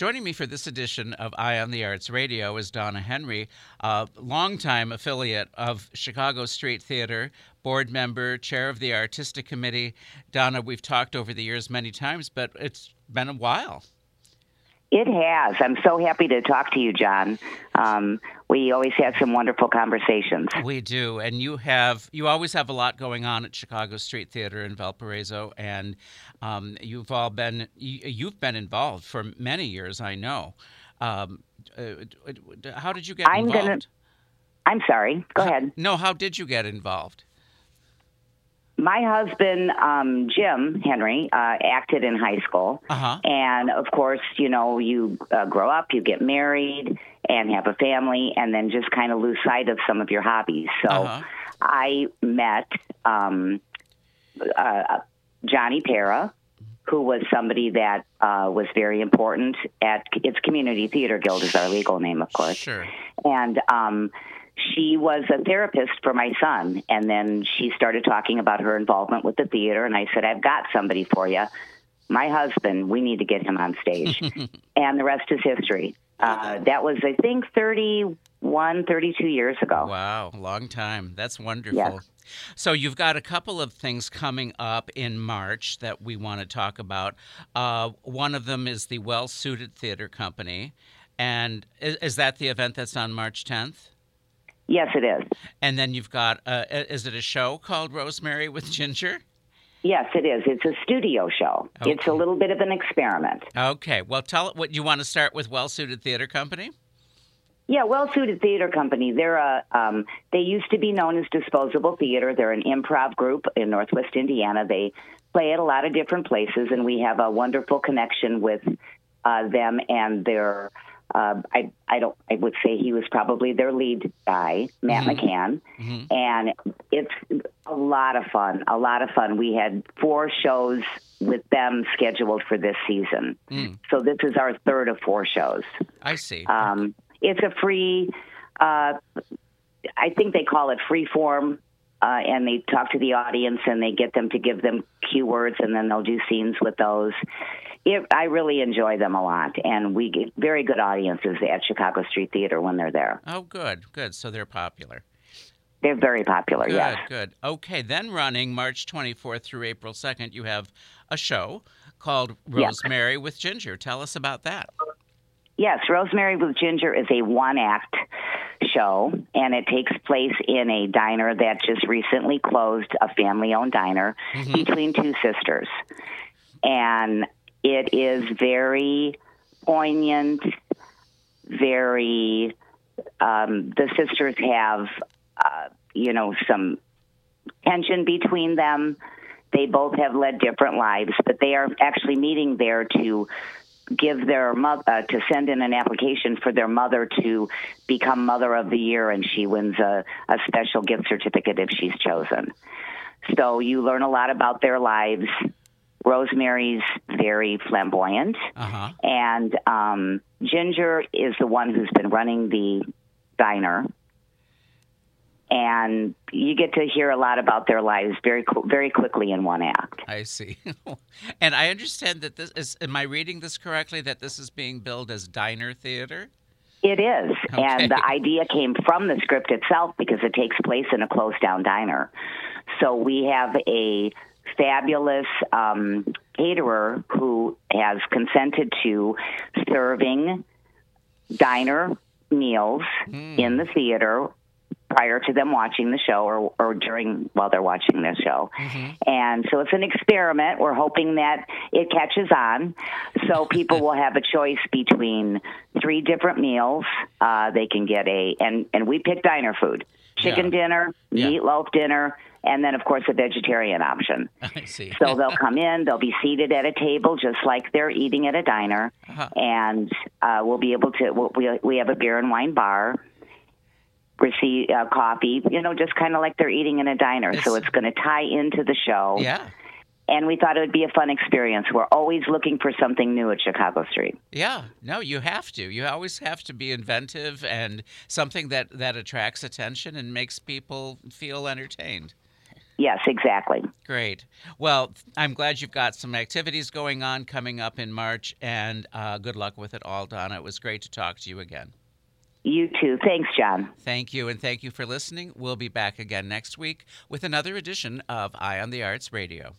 Joining me for this edition of Eye on the Arts Radio is Donna Henry, a longtime affiliate of Chicago Street Theater, board member, chair of the artistic committee. Donna, we've talked over the years many times, but it's been a while. It has. I'm so happy to talk to you, John. Um, we always have some wonderful conversations. We do, and you have you always have a lot going on at Chicago Street Theater in Valparaiso, and um, you've all been you, have been involved for many years. I know. Um, uh, how did you get I'm involved? Gonna, I'm sorry. Go ahead. No, how did you get involved? My husband um, Jim Henry uh, acted in high school, uh-huh. and of course, you know, you uh, grow up, you get married, and have a family, and then just kind of lose sight of some of your hobbies. So, uh-huh. I met um, uh, Johnny Para, who was somebody that uh, was very important at its Community Theater Guild is our legal name, of course. Sure. And um, she was a therapist for my son. And then she started talking about her involvement with the theater. And I said, I've got somebody for you. My husband, we need to get him on stage. and the rest is history. Uh, that was, I think, 31, 32 years ago. Wow, long time. That's wonderful. So you've got a couple of things coming up in March that we want to talk about. Uh, one of them is the Well Suited Theater Company. And is, is that the event that's on March 10th? Yes, it is. And then you've got, uh, is it a show called Rosemary with Ginger? Yes, it is. It's a studio show. Okay. It's a little bit of an experiment. Okay. Well, tell it what you want to start with. Well Suited Theater Company. Yeah, Well Suited Theater Company. They're a. Um, they used to be known as Disposable Theater. They're an improv group in Northwest Indiana. They play at a lot of different places, and we have a wonderful connection with uh, them and their uh, I I don't I would say he was probably their lead guy, Matt mm-hmm. McCann, mm-hmm. and it's a lot of fun. A lot of fun. We had four shows with them scheduled for this season, mm. so this is our third of four shows. I see. Um, it's a free. Uh, I think they call it free form. Uh, and they talk to the audience and they get them to give them keywords and then they'll do scenes with those it, I really enjoy them a lot, and we get very good audiences at Chicago Street Theater when they're there. Oh, good, good. So they're popular. They're very popular. Good, yes. good. Okay, then running March 24th through April 2nd, you have a show called Rosemary with Ginger. Tell us about that. Yes, Rosemary with Ginger is a one act show, and it takes place in a diner that just recently closed, a family owned diner mm-hmm. between two sisters. And it is very poignant, very. Um, the sisters have, uh, you know, some tension between them. They both have led different lives, but they are actually meeting there to give their mother uh, to send in an application for their mother to become mother of the year, and she wins a, a special gift certificate if she's chosen. So you learn a lot about their lives. Rosemary's very flamboyant, uh-huh. and um, Ginger is the one who's been running the diner. And you get to hear a lot about their lives very, very quickly in one act. I see, and I understand that this is. Am I reading this correctly? That this is being billed as diner theater. It is, okay. and the idea came from the script itself because it takes place in a closed down diner. So we have a fabulous um, caterer who has consented to serving diner meals mm. in the theater prior to them watching the show or, or during while they're watching the show. Mm-hmm. And so it's an experiment. We're hoping that it catches on. So people will have a choice between three different meals. Uh, they can get a, and, and we pick diner food chicken yeah. dinner, yeah. meatloaf dinner, and then of course a vegetarian option. I see. so they'll come in, they'll be seated at a table just like they're eating at a diner, uh-huh. and uh, we'll be able to. We we have a beer and wine bar. Receive uh, coffee, you know, just kind of like they're eating in a diner. It's, so it's going to tie into the show. Yeah. And we thought it would be a fun experience. We're always looking for something new at Chicago Street. Yeah, no, you have to. You always have to be inventive and something that, that attracts attention and makes people feel entertained. Yes, exactly. Great. Well, I'm glad you've got some activities going on coming up in March, and uh, good luck with it all, Donna. It was great to talk to you again. You too. Thanks, John. Thank you, and thank you for listening. We'll be back again next week with another edition of Eye on the Arts Radio.